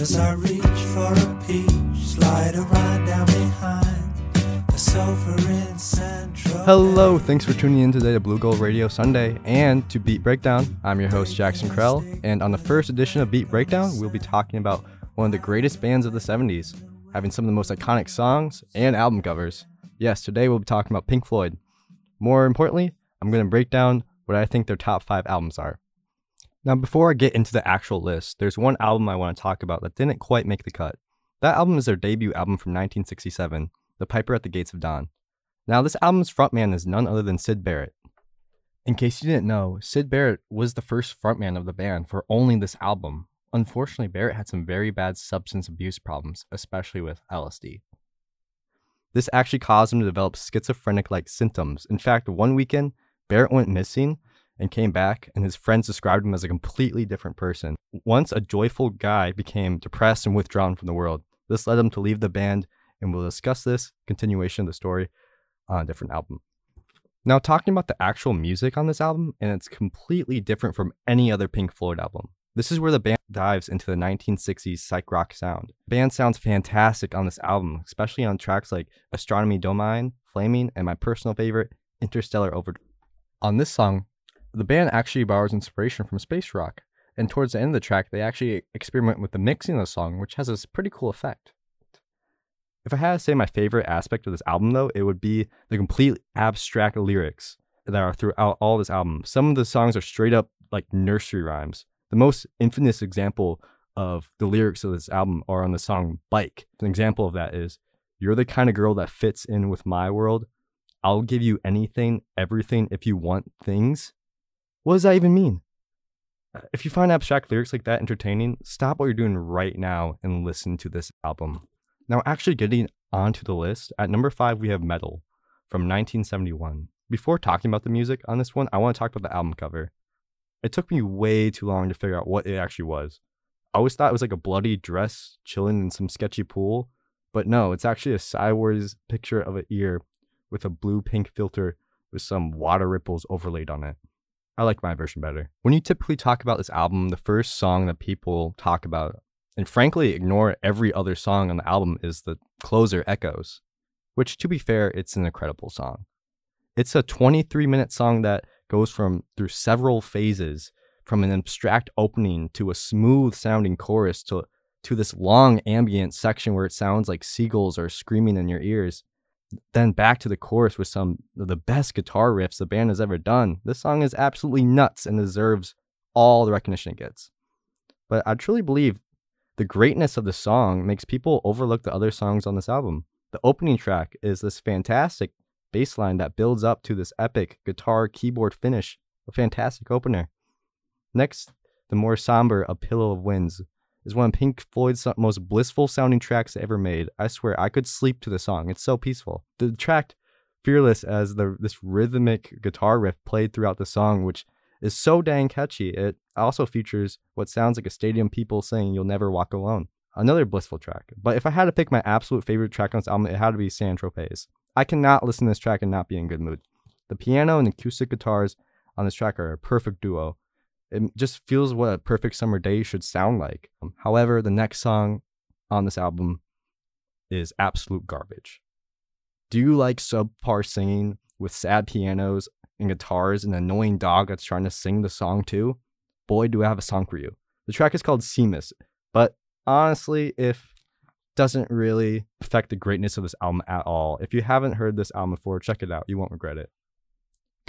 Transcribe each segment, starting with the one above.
as I reach for a peach, slide a ride down behind the sofa in Central. Hello, thanks for tuning in today to Blue Gold Radio Sunday and to Beat Breakdown. I'm your host, Jackson Krell, and on the first edition of Beat Breakdown, we'll be talking about one of the greatest bands of the 70s, having some of the most iconic songs and album covers. Yes, today we'll be talking about Pink Floyd. More importantly, I'm going to break down what I think their top five albums are. Now, before I get into the actual list, there's one album I want to talk about that didn't quite make the cut. That album is their debut album from 1967, The Piper at the Gates of Dawn. Now, this album's frontman is none other than Syd Barrett. In case you didn't know, Syd Barrett was the first frontman of the band for only this album. Unfortunately, Barrett had some very bad substance abuse problems, especially with LSD. This actually caused him to develop schizophrenic like symptoms. In fact, one weekend, Barrett went missing and came back, and his friends described him as a completely different person. Once a joyful guy became depressed and withdrawn from the world. This led him to leave the band, and we'll discuss this continuation of the story on a different album. Now, talking about the actual music on this album, and it's completely different from any other Pink Floyd album. This is where the band dives into the 1960s psych rock sound. The band sounds fantastic on this album, especially on tracks like Astronomy Domine, Flaming, and my personal favorite, Interstellar Overdrive. On this song, the band actually borrows inspiration from space rock, and towards the end of the track, they actually experiment with the mixing of the song, which has this pretty cool effect. If I had to say my favorite aspect of this album, though, it would be the complete abstract lyrics that are throughout all this album. Some of the songs are straight up like nursery rhymes. The most infamous example of the lyrics of this album are on the song Bike. An example of that is, You're the kind of girl that fits in with my world. I'll give you anything, everything if you want things. What does that even mean? If you find abstract lyrics like that entertaining, stop what you're doing right now and listen to this album. Now, actually getting onto the list, at number five, we have Meddle from 1971. Before talking about the music on this one, I want to talk about the album cover. It took me way too long to figure out what it actually was. I always thought it was like a bloody dress chilling in some sketchy pool, but no, it's actually a sideways picture of an ear with a blue pink filter with some water ripples overlaid on it. I like my version better. When you typically talk about this album, the first song that people talk about, and frankly ignore every other song on the album, is the closer Echoes, which, to be fair, it's an incredible song. It's a 23 minute song that goes from through several phases from an abstract opening to a smooth sounding chorus to to this long ambient section where it sounds like seagulls are screaming in your ears then back to the chorus with some of the best guitar riffs the band has ever done. This song is absolutely nuts and deserves all the recognition it gets. But I truly believe the greatness of the song makes people overlook the other songs on this album. The opening track is this fantastic bass line that builds up to this epic guitar keyboard finish, a fantastic opener. Next, the more somber A Pillow of Winds is one of Pink Floyd's most blissful sounding tracks ever made. I swear, I could sleep to the song. It's so peaceful. The track Fearless as the this rhythmic guitar riff played throughout the song, which is so dang catchy. It also features what sounds like a stadium people saying "You'll never walk alone." Another blissful track. But if I had to pick my absolute favorite track on this album, it had to be San Tropez. I cannot listen to this track and not be in good mood. The piano and acoustic guitars on this track are a perfect duo. It just feels what a perfect summer day should sound like. Um, However, the next song on this album is absolute garbage. Do you like subpar singing with sad pianos and guitars and an annoying dog that's trying to sing the song too? Boy, do I have a song for you. The track is called Seamus, but honestly, if doesn't really affect the greatness of this album at all. If you haven't heard this album before, check it out. You won't regret it.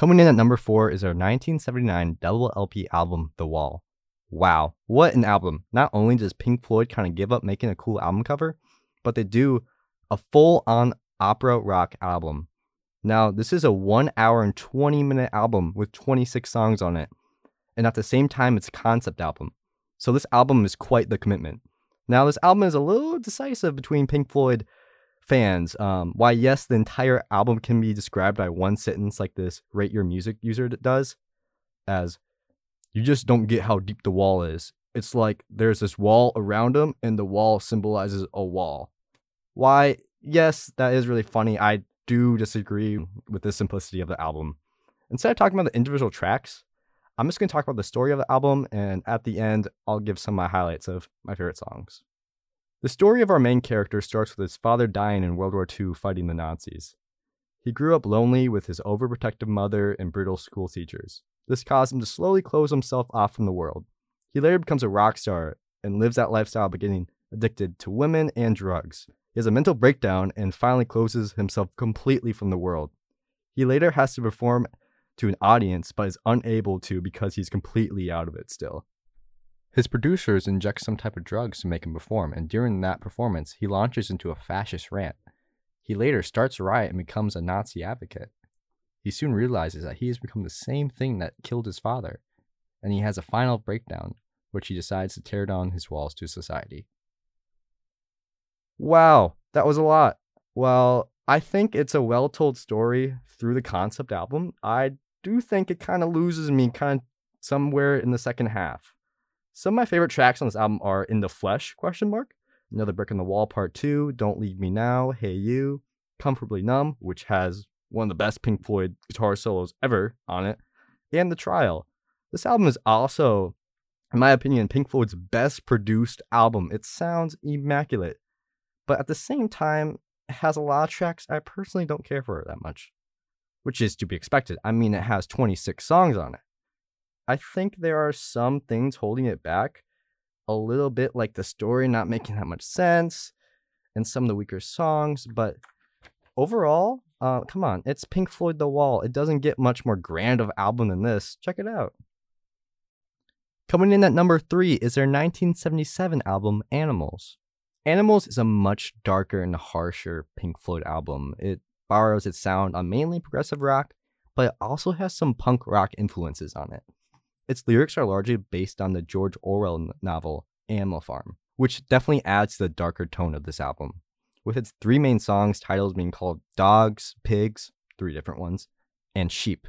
Coming in at number four is our 1979 double LP album, The Wall. Wow, what an album! Not only does Pink Floyd kind of give up making a cool album cover, but they do a full on opera rock album. Now, this is a one hour and 20 minute album with 26 songs on it, and at the same time, it's a concept album. So, this album is quite the commitment. Now, this album is a little decisive between Pink Floyd fans. Um, why, yes, the entire album can be described by one sentence like this Rate Your Music user does, as you just don't get how deep the wall is. It's like there's this wall around them, and the wall symbolizes a wall. Why, yes, that is really funny. I do disagree with the simplicity of the album. Instead of talking about the individual tracks, I'm just going to talk about the story of the album, and at the end, I'll give some of my highlights of my favorite songs. The story of our main character starts with his father dying in World War II fighting the Nazis. He grew up lonely with his overprotective mother and brutal school teachers. This caused him to slowly close himself off from the world. He later becomes a rock star and lives that lifestyle by getting addicted to women and drugs. He has a mental breakdown and finally closes himself completely from the world. He later has to perform to an audience, but is unable to because he's completely out of it still. His producers inject some type of drugs to make him perform, and during that performance, he launches into a fascist rant. He later starts a riot and becomes a Nazi advocate. He soon realizes that he has become the same thing that killed his father, and he has a final breakdown, which he decides to tear down his walls to society. Wow, that was a lot. Well, I think it's a well told story through the concept album. I do think it kind of loses me kind of somewhere in the second half. Some of my favorite tracks on this album are In the Flesh, question mark, Another Brick in the Wall Part 2, Don't Leave Me Now, Hey You, Comfortably Numb, which has one of the best Pink Floyd guitar solos ever on it, and The Trial. This album is also, in my opinion, Pink Floyd's best produced album. It sounds immaculate, but at the same time, it has a lot of tracks I personally don't care for that much, which is to be expected. I mean, it has 26 songs on it. I think there are some things holding it back a little bit, like the story not making that much sense and some of the weaker songs, but overall, uh, come on, it's Pink Floyd The Wall. It doesn't get much more grand of album than this. Check it out. Coming in at number three is their 1977 album, Animals. Animals is a much darker and harsher Pink Floyd album. It borrows its sound on mainly progressive rock, but it also has some punk rock influences on it. Its lyrics are largely based on the George Orwell novel Animal Farm, which definitely adds to the darker tone of this album. With its three main songs titles being called Dogs, Pigs, three different ones, and Sheep.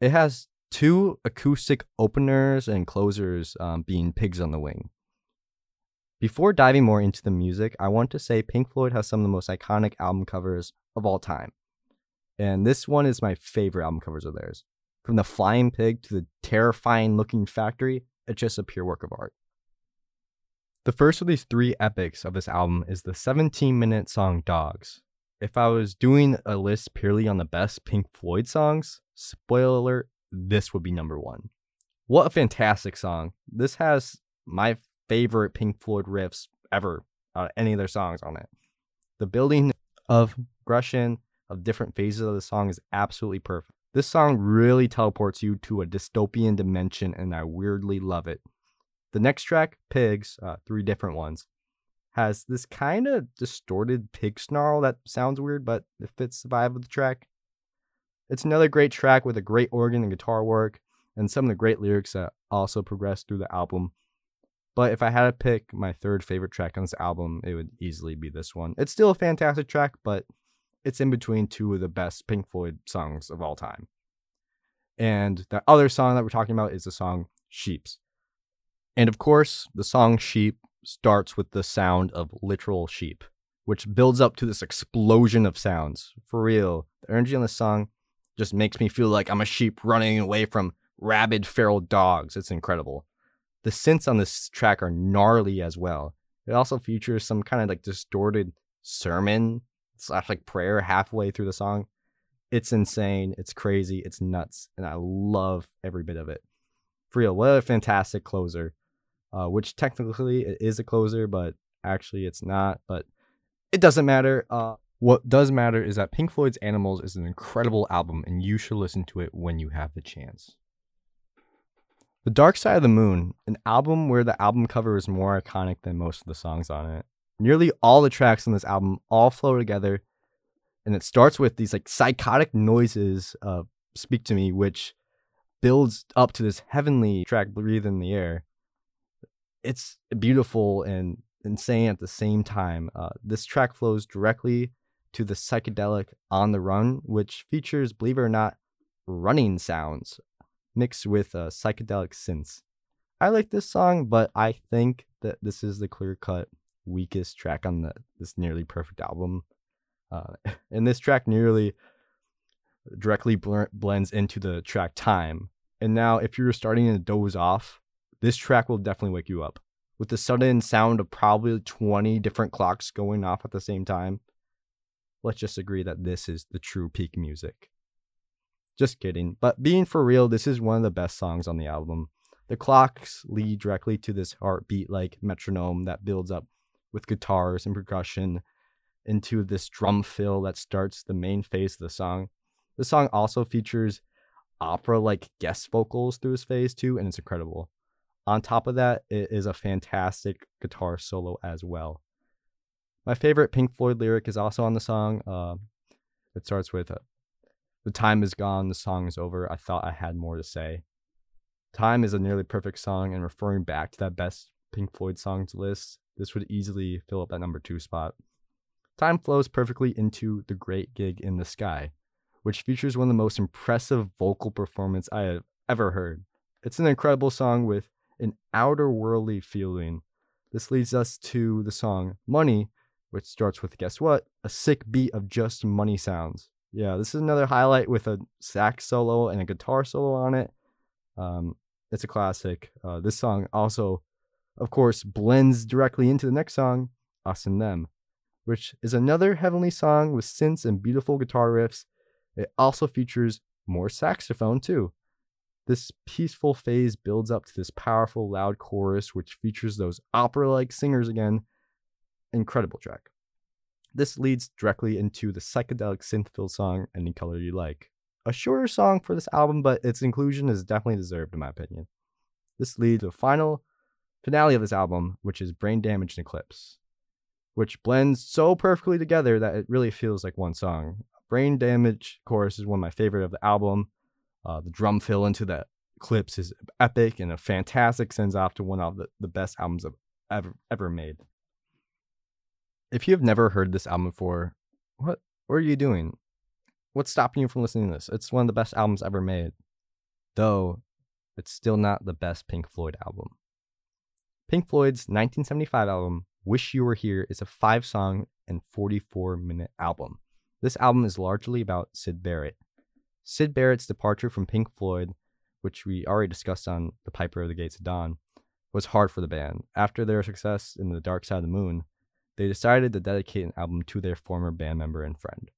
It has two acoustic openers and closers um, being Pigs on the Wing. Before diving more into the music, I want to say Pink Floyd has some of the most iconic album covers of all time. And this one is my favorite album covers of theirs. From the flying pig to the terrifying looking factory, it's just a pure work of art. The first of these three epics of this album is the 17 minute song Dogs. If I was doing a list purely on the best Pink Floyd songs, spoiler alert, this would be number one. What a fantastic song. This has my favorite Pink Floyd riffs ever, uh, any of their songs on it. The building of progression of different phases of the song is absolutely perfect. This song really teleports you to a dystopian dimension, and I weirdly love it. The next track, Pigs, uh, three different ones, has this kind of distorted pig snarl that sounds weird, but it fits the vibe of the track. It's another great track with a great organ and guitar work, and some of the great lyrics that also progress through the album. But if I had to pick my third favorite track on this album, it would easily be this one. It's still a fantastic track, but it's in between two of the best Pink Floyd songs of all time. And the other song that we're talking about is the song Sheeps. And of course, the song Sheep starts with the sound of literal sheep, which builds up to this explosion of sounds. For real, the energy on this song just makes me feel like I'm a sheep running away from rabid feral dogs. It's incredible. The synths on this track are gnarly as well. It also features some kind of like distorted sermon slash like prayer halfway through the song. It's insane. It's crazy. It's nuts. And I love every bit of it. For real, what a fantastic closer. Uh, which technically it is a closer, but actually it's not. But it doesn't matter. Uh, what does matter is that Pink Floyd's Animals is an incredible album, and you should listen to it when you have the chance. The Dark Side of the Moon, an album where the album cover is more iconic than most of the songs on it. Nearly all the tracks on this album all flow together, and it starts with these like psychotic noises uh, "Speak to Me," which builds up to this heavenly track "Breathe in the Air." It's beautiful and insane at the same time. Uh, this track flows directly to the psychedelic "On the Run," which features, believe it or not, running sounds mixed with uh, psychedelic synths. I like this song, but I think that this is the clear cut weakest track on the this nearly perfect album. Uh, and this track nearly directly bl- blends into the track time. And now, if you're starting to doze off, this track will definitely wake you up. with the sudden sound of probably 20 different clocks going off at the same time. Let's just agree that this is the true peak music. Just kidding. But being for real, this is one of the best songs on the album. The clocks lead directly to this heartbeat like metronome that builds up with guitars and percussion into this drum fill that starts the main phase of the song. The song also features opera like guest vocals through his phase too, and it's incredible. On top of that, it is a fantastic guitar solo as well. My favorite Pink Floyd lyric is also on the song. Uh, it starts with, uh, The time is gone, the song is over. I thought I had more to say. Time is a nearly perfect song, and referring back to that best Pink Floyd songs list, this would easily fill up that number two spot. Time flows perfectly into The Great Gig in the Sky, which features one of the most impressive vocal performances I have ever heard. It's an incredible song with an outer worldly feeling. This leads us to the song Money, which starts with guess what? A sick beat of just money sounds. Yeah, this is another highlight with a sax solo and a guitar solo on it. Um, it's a classic. Uh, this song also, of course, blends directly into the next song, Us and Them, which is another heavenly song with synths and beautiful guitar riffs. It also features more saxophone, too. This peaceful phase builds up to this powerful, loud chorus, which features those opera like singers again. Incredible track. This leads directly into the psychedelic synth filled song, Any Color You Like a shorter song for this album, but its inclusion is definitely deserved, in my opinion. This leads to the final finale of this album, which is Brain Damage and Eclipse, which blends so perfectly together that it really feels like one song. Brain Damage chorus is one of my favorite of the album. Uh, the drum fill into the Eclipse is epic and a fantastic sends off to one of the, the best albums I've ever ever made. If you have never heard this album before, what what are you doing? What's stopping you from listening to this? It's one of the best albums ever made. Though, it's still not the best Pink Floyd album. Pink Floyd's 1975 album, Wish You Were Here, is a five song and 44 minute album. This album is largely about Syd Barrett. Syd Barrett's departure from Pink Floyd, which we already discussed on The Piper of the Gates of Dawn, was hard for the band. After their success in The Dark Side of the Moon, they decided to dedicate an album to their former band member and friend.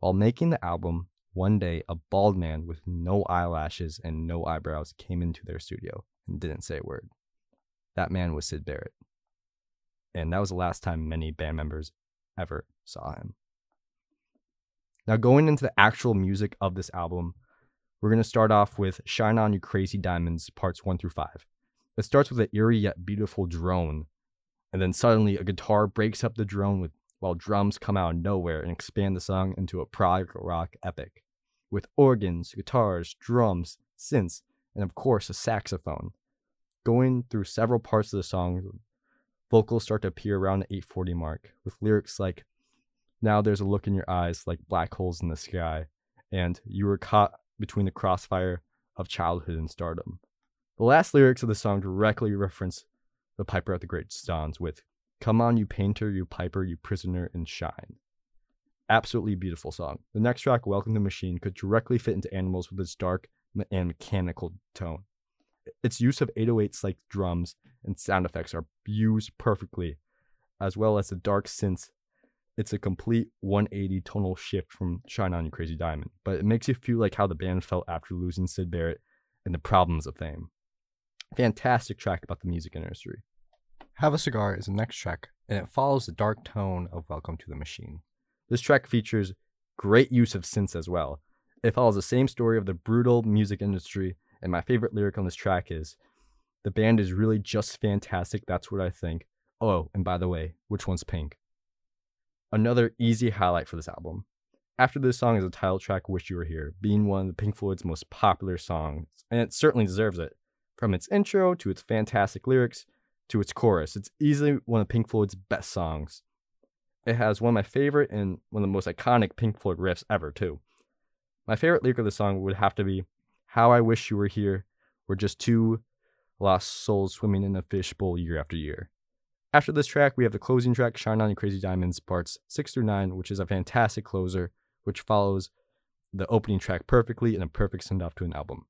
While making the album, one day a bald man with no eyelashes and no eyebrows came into their studio and didn't say a word. That man was Syd Barrett. And that was the last time many band members ever saw him. Now, going into the actual music of this album, we're going to start off with Shine On You Crazy Diamonds, parts one through five. It starts with an eerie yet beautiful drone, and then suddenly a guitar breaks up the drone with while drums come out of nowhere and expand the song into a prog rock epic, with organs, guitars, drums, synths, and of course a saxophone. Going through several parts of the song, vocals start to appear around the 840 mark, with lyrics like, Now there's a look in your eyes like black holes in the sky, and you were caught between the crossfire of childhood and stardom. The last lyrics of the song directly reference the Piper at the Great Dawns with Come on, you painter, you piper, you prisoner, and shine. Absolutely beautiful song. The next track, Welcome to Machine, could directly fit into Animals with its dark and mechanical tone. Its use of 808s like drums and sound effects are used perfectly, as well as the dark synths. It's a complete 180 tonal shift from Shine On You Crazy Diamond, but it makes you feel like how the band felt after losing Syd Barrett and the problems of fame. Fantastic track about the music industry. Have a Cigar is the next track, and it follows the dark tone of Welcome to the Machine. This track features great use of synths as well. It follows the same story of the brutal music industry, and my favorite lyric on this track is The band is really just fantastic, that's what I think. Oh, and by the way, which one's pink? Another easy highlight for this album. After this song is the title track Wish You Were Here, being one of the Pink Floyd's most popular songs, and it certainly deserves it. From its intro to its fantastic lyrics to its chorus. It's easily one of Pink Floyd's best songs. It has one of my favorite and one of the most iconic Pink Floyd riffs ever, too. My favorite lyric of the song would have to be How I Wish You Were Here. We're just two lost souls swimming in a fishbowl year after year. After this track, we have the closing track, Shine On You Crazy Diamonds, parts 6 through 9, which is a fantastic closer, which follows the opening track perfectly and a perfect send off to an album.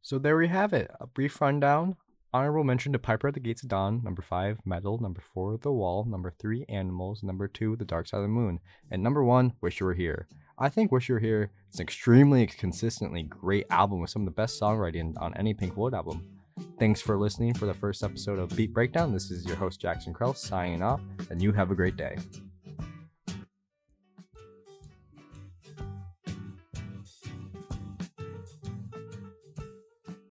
So there we have it, a brief rundown Honorable mention to Piper at the Gates of Dawn, number five, Meddle, number four, The Wall, number three, Animals, number two, The Dark Side of the Moon, and number one, Wish You Were Here. I think Wish You Were Here is an extremely consistently great album with some of the best songwriting on any Pink Floyd album. Thanks for listening for the first episode of Beat Breakdown. This is your host Jackson Krell signing off, and you have a great day.